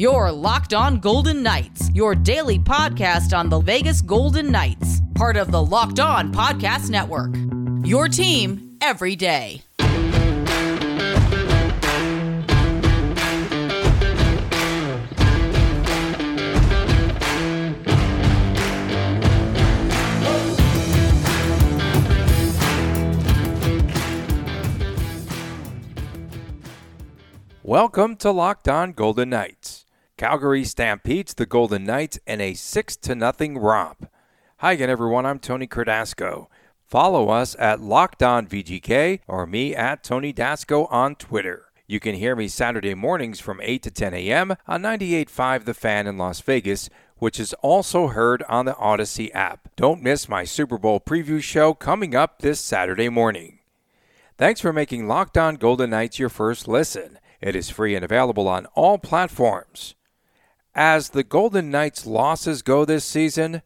Your Locked On Golden Knights, your daily podcast on the Vegas Golden Knights, part of the Locked On Podcast Network. Your team every day. Welcome to Locked On Golden Knights. Calgary stampedes the Golden Knights in a 6 to nothing romp. Hi again, everyone. I'm Tony Cardasco. Follow us at Locked On VGK or me at Tony Dasco on Twitter. You can hear me Saturday mornings from 8 to 10 a.m. on 98.5 The Fan in Las Vegas, which is also heard on the Audacy app. Don't miss my Super Bowl preview show coming up this Saturday morning. Thanks for making Locked On Golden Knights your first listen. It is free and available on all platforms. As the Golden Knights' losses go this season,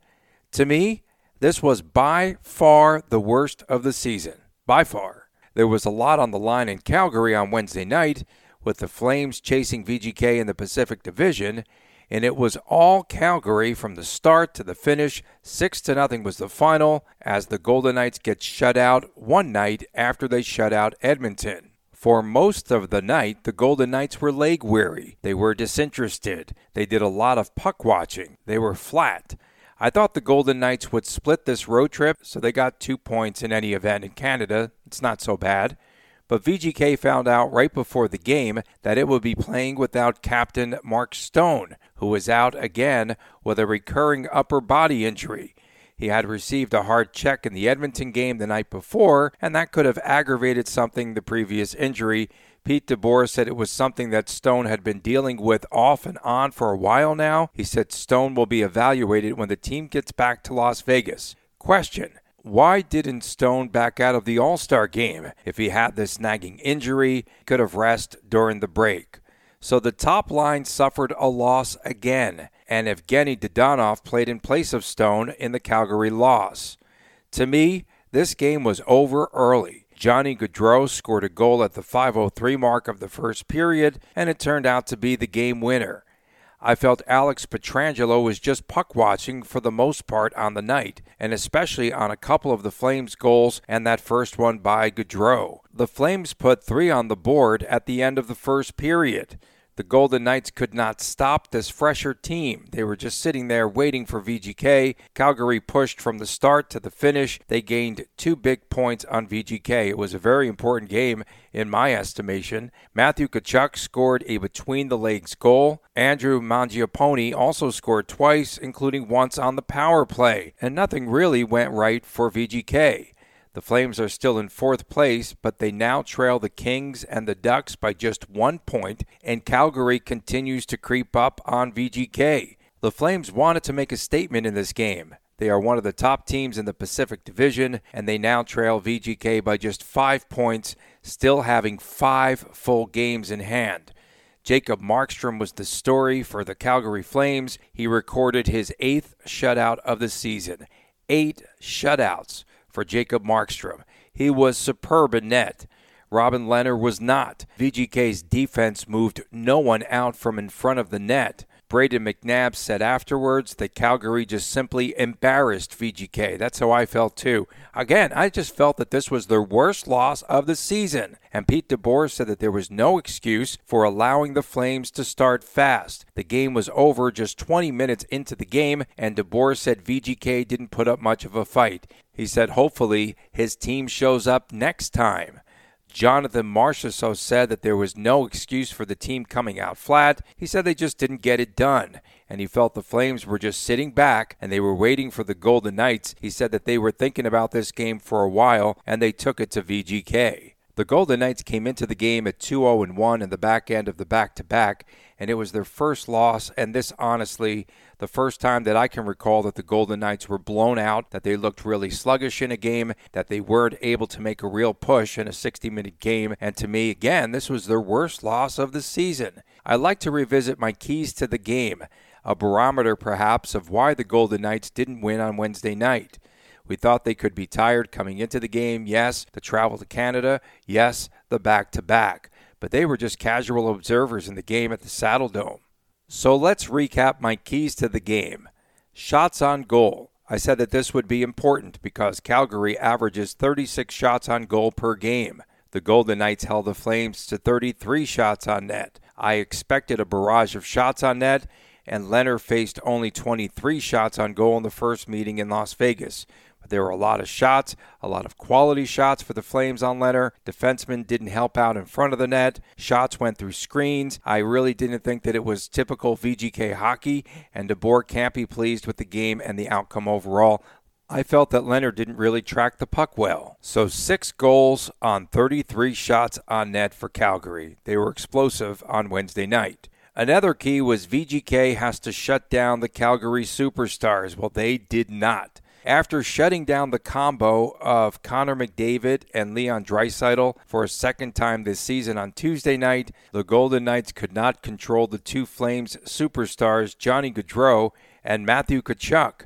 to me, this was by far the worst of the season. By far. There was a lot on the line in Calgary on Wednesday night, with the Flames chasing VGK in the Pacific Division, and it was all Calgary from the start to the finish. 6 to nothing was the final as the Golden Knights get shut out one night after they shut out Edmonton. For most of the night, the Golden Knights were leg weary. They were disinterested. They did a lot of puck watching. They were flat. I thought the Golden Knights would split this road trip, so they got two points in any event in Canada. It's not so bad. But VGK found out right before the game that it would be playing without captain Mark Stone, who was out again with a recurring upper body injury. He had received a hard check in the Edmonton game the night before, and that could have aggravated something the previous injury. Pete DeBoer said it was something that Stone had been dealing with off and on for a while now. He said Stone will be evaluated when the team gets back to Las Vegas. Question why didn't Stone back out of the All Star game? If he had this nagging injury, could have rest during the break. So the top line suffered a loss again and Evgeny Dadonov played in place of Stone in the Calgary loss. To me, this game was over early. Johnny Gaudreau scored a goal at the 5:03 mark of the first period, and it turned out to be the game winner. I felt Alex Pietrangelo was just puck watching for the most part on the night, and especially on a couple of the Flames goals and that first one by Gaudreau. The Flames put three on the board at the end of the first period. The Golden Knights could not stop this fresher team. They were just sitting there waiting for VGK. Calgary pushed from the start to the finish. They gained two big points on VGK. It was a very important game in my estimation. Matthew Tkachuk scored a between the legs goal. Andrew Mangiapane also scored twice, including once on the power play. And nothing really went right for VGK. The Flames are still in fourth place, but they now trail the Kings and the Ducks by just one point, and Calgary continues to creep up on VGK. The Flames wanted to make a statement in this game. They are one of the top teams in the Pacific Division, and they now trail VGK by just five points, still having five full games in hand. Jacob Markstrom was the story for the Calgary Flames. He recorded his eighth shutout of the season. Eight shutouts for Jacob Markstrom. He was superb in net. Robin Lehner was not. VGK's defense moved no one out from in front of the net. Brayden McNabb said afterwards that Calgary just simply embarrassed VGK. That's how I felt too. Again, I just felt that this was their worst loss of the season. And Pete DeBoer said that there was no excuse for allowing the Flames to start fast. The game was over just 20 minutes into the game, and DeBoer said VGK didn't put up much of a fight. He said hopefully his team shows up next time. Jonathan Marchessault said that there was no excuse for the team coming out flat. He said they just didn't get it done. And he felt the Flames were just sitting back and they were waiting for the Golden Knights. He said that they were thinking about this game for a while and they took it to VGK. The Golden Knights came into the game at 2 0 1 in the back end of the back to back, and it was their first loss. And this, honestly, the first time that I can recall that the Golden Knights were blown out, that they looked really sluggish in a game, that they weren't able to make a real push in a 60 minute game. And to me, again, this was their worst loss of the season. I like to revisit my keys to the game, a barometer perhaps of why the Golden Knights didn't win on Wednesday night. We thought they could be tired coming into the game. Yes, the travel to Canada. Yes, the back to back. But they were just casual observers in the game at the Saddledome. So let's recap my keys to the game. Shots on goal. I said that this would be important because Calgary averages 36 shots on goal per game. The Golden Knights held the Flames to 33 shots on net. I expected a barrage of shots on net, and Lehner faced only 23 shots on goal in the first meeting in Las Vegas. There were a lot of shots, a lot of quality shots for the Flames on Lehner. Defensemen didn't help out in front of the net. Shots went through screens. I really didn't think that it was typical VGK hockey, and DeBoer can't be pleased with the game and the outcome overall. I felt that Lehner didn't really track the puck well. So, six goals on 33 shots on net for Calgary. They were explosive on Wednesday night. Another key was VGK has to shut down the Calgary Superstars. Well, they did not. After shutting down the combo of Connor McDavid and Leon Draisaitl for a second time this season on Tuesday night, the Golden Knights could not control the two Flames superstars Johnny Gaudreau and Matthew Tkachuk.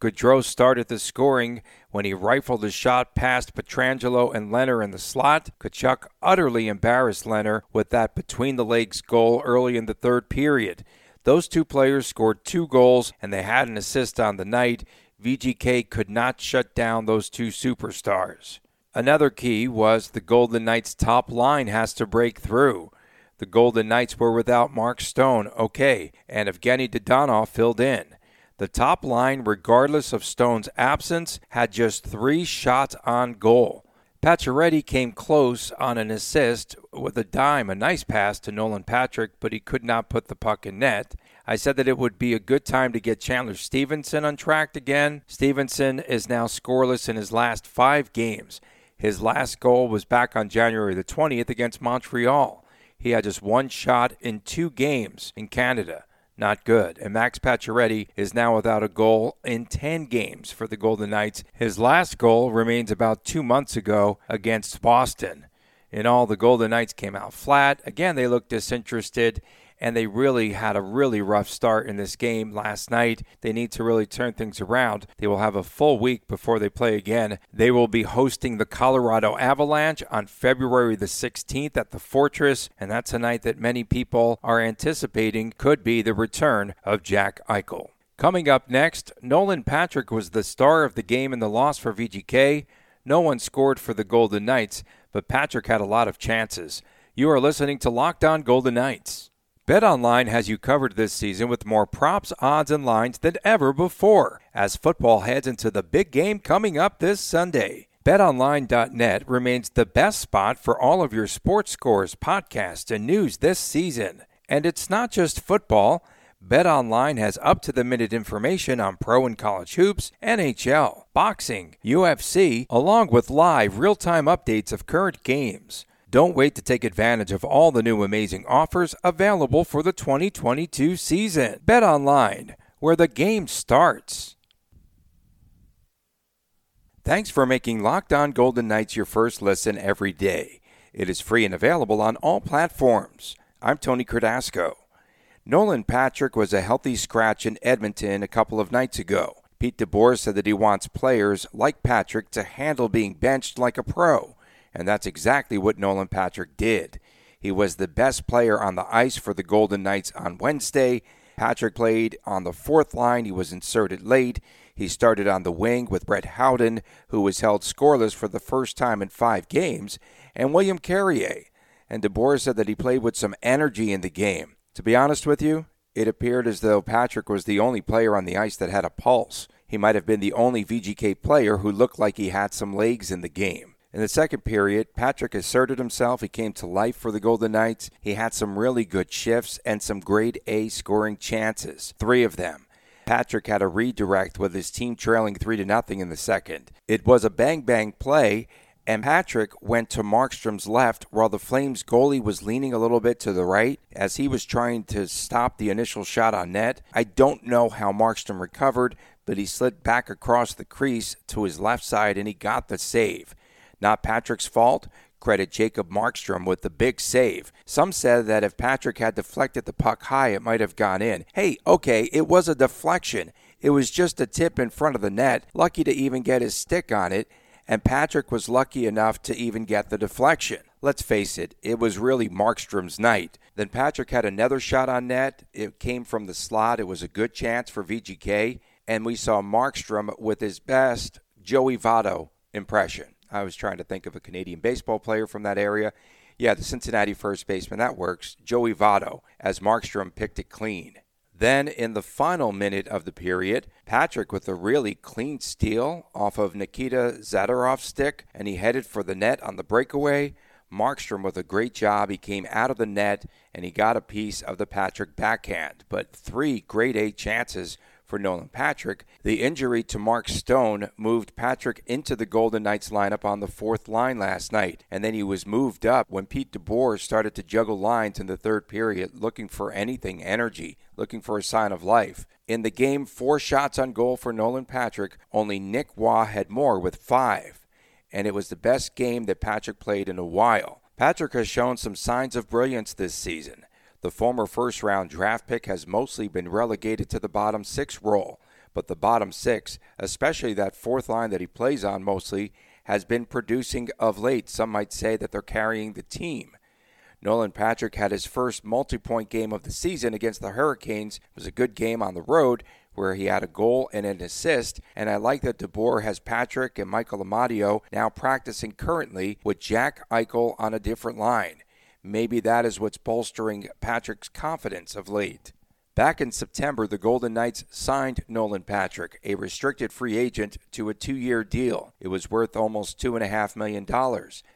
Gaudreau started the scoring when he rifled a shot past Pietrangelo and Lehner in the slot. Tkachuk utterly embarrassed Lehner with that between the legs goal early in the third period. Those two players scored two goals and they had an assist on the night. VGK could not shut down those two superstars. Another key was the Golden Knights' top line has to break through. The Golden Knights were without Mark Stone, okay, and Evgeny Dadonov filled in. The top line, regardless of Stone's absence, had just three shots on goal. Pacioretty came close on an assist with a dime, a nice pass to Nolan Patrick, but he could not put the puck in net. I said that it would be a good time to get Chandler Stephenson on track again. Stephenson is now scoreless in his last five games. His last goal was back on January the 20th against Montreal. He had just one shot in two games in Canada. Not good. And Max Pacioretty is now without a goal in 10 games for the Golden Knights. His last goal remains about two months ago against Boston. In all, the Golden Knights came out flat. Again, they looked disinterested and they really had a really rough start in this game last night. They need to really turn things around. They will have a full week before they play again. They will be hosting the Colorado Avalanche on February the 16th at the Fortress, and that's a night that many people are anticipating could be the return of Jack Eichel. Coming up next, Nolan Patrick was the star of the game in the loss for VGK. No one scored for the Golden Knights, but Patrick had a lot of chances. You are listening to Locked On Golden Knights. BetOnline has you covered this season with more props, odds, and lines than ever before as football heads into the big game coming up this Sunday. BetOnline.net remains the best spot for all of your sports scores, podcasts, and news this season. And it's not just football. BetOnline has up to the minute information on pro and college hoops, NHL, boxing, UFC, along with live real time updates of current games. Don't wait to take advantage of all the new amazing offers available for the 2022 season. Bet online, where the game starts. Thanks for making Locked On Golden Knights your first listen every day. It is free and available on all platforms. I'm Tony Cardasco. Nolan Patrick was a healthy scratch in Edmonton a couple of nights ago. Pete DeBoer said that he wants players like Patrick to handle being benched like a pro and that's exactly what Nolan Patrick did. He was the best player on the ice for the Golden Knights on Wednesday. Patrick played on the fourth line. He was inserted late. He started on the wing with Brett Howden, who was held scoreless for the first time in five games, and William Carrier. And DeBoer said that he played with some energy in the game. To be honest with you, it appeared as though Patrick was the only player on the ice that had a pulse. He might have been the only VGK player who looked like he had some legs in the game. In the second period, Patrick asserted himself. He came to life for the Golden Knights. He had some really good shifts and some grade A scoring chances, three of them. Patrick had a redirect with his team trailing 3 to nothing in the second. It was a bang bang play and Patrick went to Markstrom's left while the Flames goalie was leaning a little bit to the right as he was trying to stop the initial shot on net. I don't know how Markstrom recovered, but he slid back across the crease to his left side and he got the save. Not Patrick's fault. Credit Jacob Markstrom with the big save. Some said that if Patrick had deflected the puck high, it might have gone in. Hey, okay, it was a deflection. It was just a tip in front of the net, lucky to even get his stick on it, and Patrick was lucky enough to even get the deflection. let's face it, it was really Markstrom's night. Then Patrick had another shot on net. It came from the slot. It was a good chance for VGK. And we saw Markstrom with his best Joey Votto impression. I was trying to think of a Canadian baseball player from that area. Yeah, the Cincinnati first baseman, that works. Joey Votto, as Markstrom picked it clean. Then, in the final minute of the period, Patrick with a really clean steal off of Nikita Zadorov's stick, and he headed for the net on the breakaway. Markstrom with a great job. He came out of the net and he got a piece of the Patrick backhand. But three grade A chances for Nolan Patrick. The injury to Mark Stone moved Patrick into the Golden Knights lineup on the fourth line last night, and then he was moved up when Pete DeBoer started to juggle lines in the third period, looking for anything energy, looking for a sign of life. In the game, four shots on goal for Nolan Patrick, only Nick Waugh had more with five, and it was the best game that Patrick played in a while. Patrick has shown some signs of brilliance this season. The former first round draft pick has mostly been relegated to the bottom six role, but the bottom six, especially that fourth line that he plays on mostly, has been producing of late. Some might say that they're carrying the team. Nolan Patrick had his first multi point game of the season against the Hurricanes. It was a good game on the road where he had a goal and an assist. And I like that DeBoer has Patrick and Michael Amadio now practicing currently with Jack Eichel on a different line. Maybe that is what's bolstering Patrick's confidence of late. Back in September, the Golden Knights signed Nolan Patrick, a restricted free agent, to a two year deal. It was worth almost $2.5 million.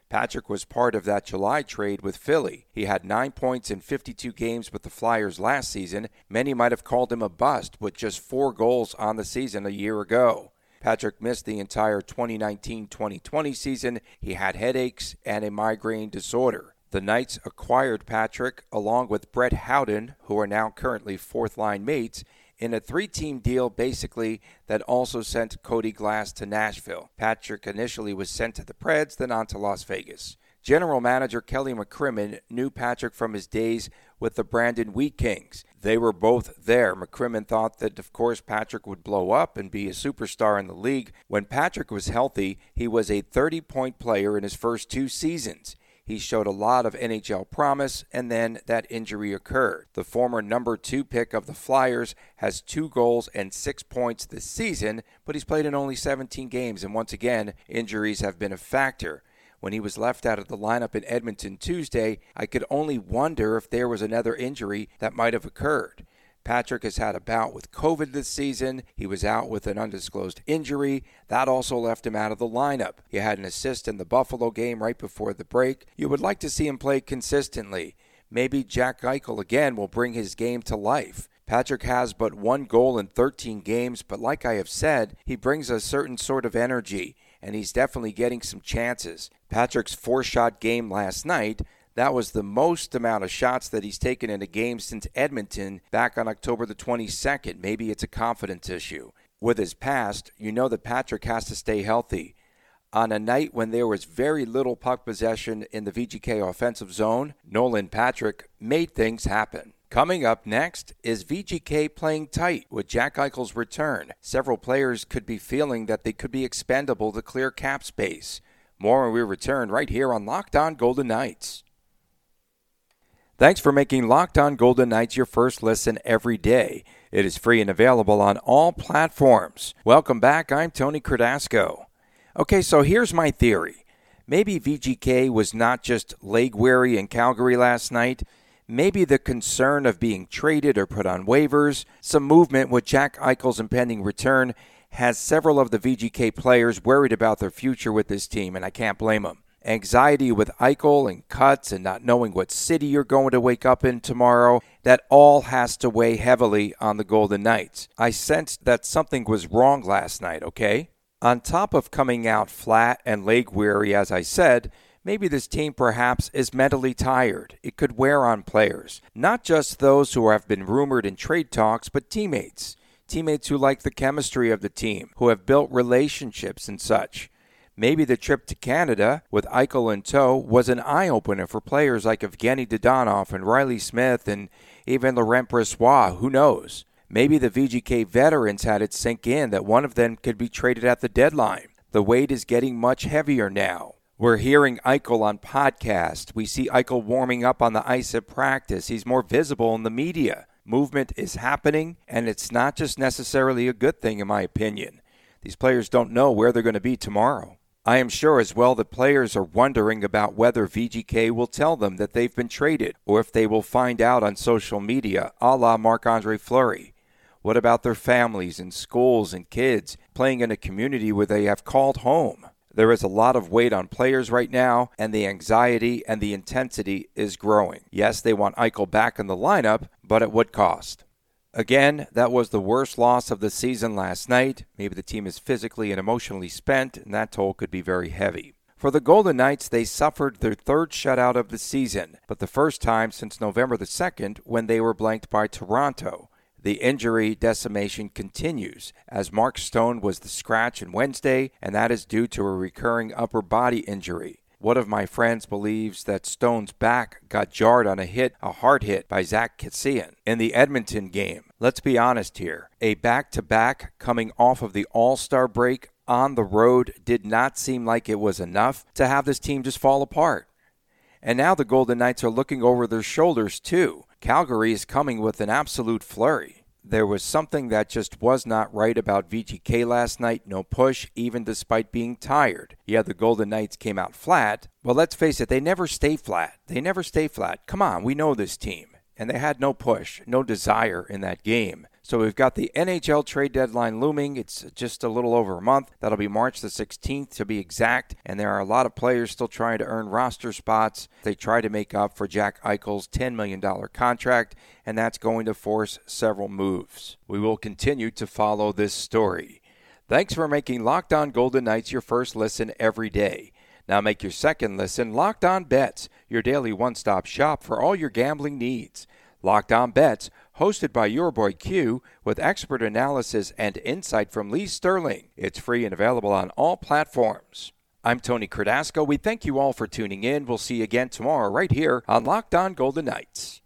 Patrick was part of that July trade with Philly. He had nine points in 52 games with the Flyers last season. Many might have called him a bust, with just four goals on the season a year ago. Patrick missed the entire 2019 2020 season. He had headaches and a migraine disorder. The Knights acquired Patrick along with Brett Howden, who are now currently fourth line mates, in a three team deal basically that also sent Cody Glass to Nashville. Patrick initially was sent to the Preds, then on to Las Vegas. General manager Kelly McCrimmon knew Patrick from his days with the Brandon Wheat Kings. They were both there. McCrimmon thought that, of course, Patrick would blow up and be a superstar in the league. When Patrick was healthy, he was a 30 point player in his first two seasons. He showed a lot of NHL promise, and then that injury occurred. The former number two pick of the Flyers has two goals and six points this season, but he's played in only 17 games, and once again, injuries have been a factor. When he was left out of the lineup in Edmonton Tuesday, I could only wonder if there was another injury that might have occurred. Patrick has had a bout with COVID this season. He was out with an undisclosed injury. That also left him out of the lineup. He had an assist in the Buffalo game right before the break. You would like to see him play consistently. Maybe Jack Eichel again will bring his game to life. Patrick has but one goal in 13 games, but like I have said, he brings a certain sort of energy, and he's definitely getting some chances. Patrick's four shot game last night that was the most amount of shots that he's taken in a game since Edmonton back on October the 22nd. Maybe it's a confidence issue. With his past, you know that Patrick has to stay healthy. On a night when there was very little puck possession in the VGK offensive zone, Nolan Patrick made things happen. Coming up next is VGK playing tight with Jack Eichel's return. Several players could be feeling that they could be expendable to clear cap space. More when we return right here on Locked On Golden Knights. Thanks for making Locked On Golden Knights your first listen every day. It is free and available on all platforms. Welcome back. I'm Tony Cardasco. Okay, so here's my theory. Maybe VGK was not just leg weary in Calgary last night. Maybe the concern of being traded or put on waivers, some movement with Jack Eichel's impending return, has several of the VGK players worried about their future with this team, and I can't blame them anxiety with Eichel and cuts and not knowing what city you're going to wake up in tomorrow, that all has to weigh heavily on the Golden Knights. I sensed that something was wrong last night, okay? On top of coming out flat and leg weary, as I said, maybe this team perhaps is mentally tired. It could wear on players, not just those who have been rumored in trade talks, but teammates. Teammates who like the chemistry of the team, who have built relationships and such. Maybe the trip to Canada with Eichel in tow was an eye opener for players like Evgeny Dadonov and Reilly Smith and even Laurent Brossoit. Who knows? Maybe the VGK veterans had it sink in that one of them could be traded at the deadline. The weight is getting much heavier now. We're hearing Eichel on podcast. We see Eichel warming up on the ice at practice. He's more visible in the media. Movement is happening, and it's not just necessarily a good thing, in my opinion. These players don't know where they're going to be tomorrow. I am sure as well that players are wondering about whether VGK will tell them that they've been traded or if they will find out on social media, a la Marc Andre Fleury. What about their families and schools and kids playing in a community where they have called home? There is a lot of weight on players right now, and the anxiety and the intensity is growing. Yes, they want Eichel back in the lineup, but at what cost? Again, that was the worst loss of the season last night. Maybe the team is physically and emotionally spent, and that toll could be very heavy. For the Golden Knights, they suffered their third shutout of the season, but the first time since November the 2nd when they were blanked by Toronto. The injury decimation continues as Mark Stone was the scratch on Wednesday, and that is due to a recurring upper body injury. One of my friends believes that Stone's back got jarred on a hit, a hard hit by Zach Kassian in the Edmonton game. Let's be honest here. A back to back coming off of the All Star break on the road did not seem like it was enough to have this team just fall apart. And now the Golden Knights are looking over their shoulders too. Calgary is coming with an absolute flurry there was something that just was not right about VGK last night. No push, even despite being tired. Yeah, the Golden Knights came out flat. Well, let's face it, they never stay flat. They never stay flat. Come on, we know this team. And they had no push, no desire in that game. So we've got the NHL trade deadline looming. It's just a little over a month. That'll be March the 16th to be exact. And there are a lot of players still trying to earn roster spots. They try to make up for Jack Eichel's $10 million contract, and that's going to force several moves. We will continue to follow this story. Thanks for making Locked On Golden Knights your first listen every day. Now make your second listen Locked On Bets, your daily one stop shop for all your gambling needs. Locked On Bets, hosted by your boy Q, with expert analysis and insight from Lee Sterling. It's free and available on all platforms. I'm Tony Cardasco. We thank you all for tuning in. We'll see you again tomorrow right here on Locked On Golden Knights.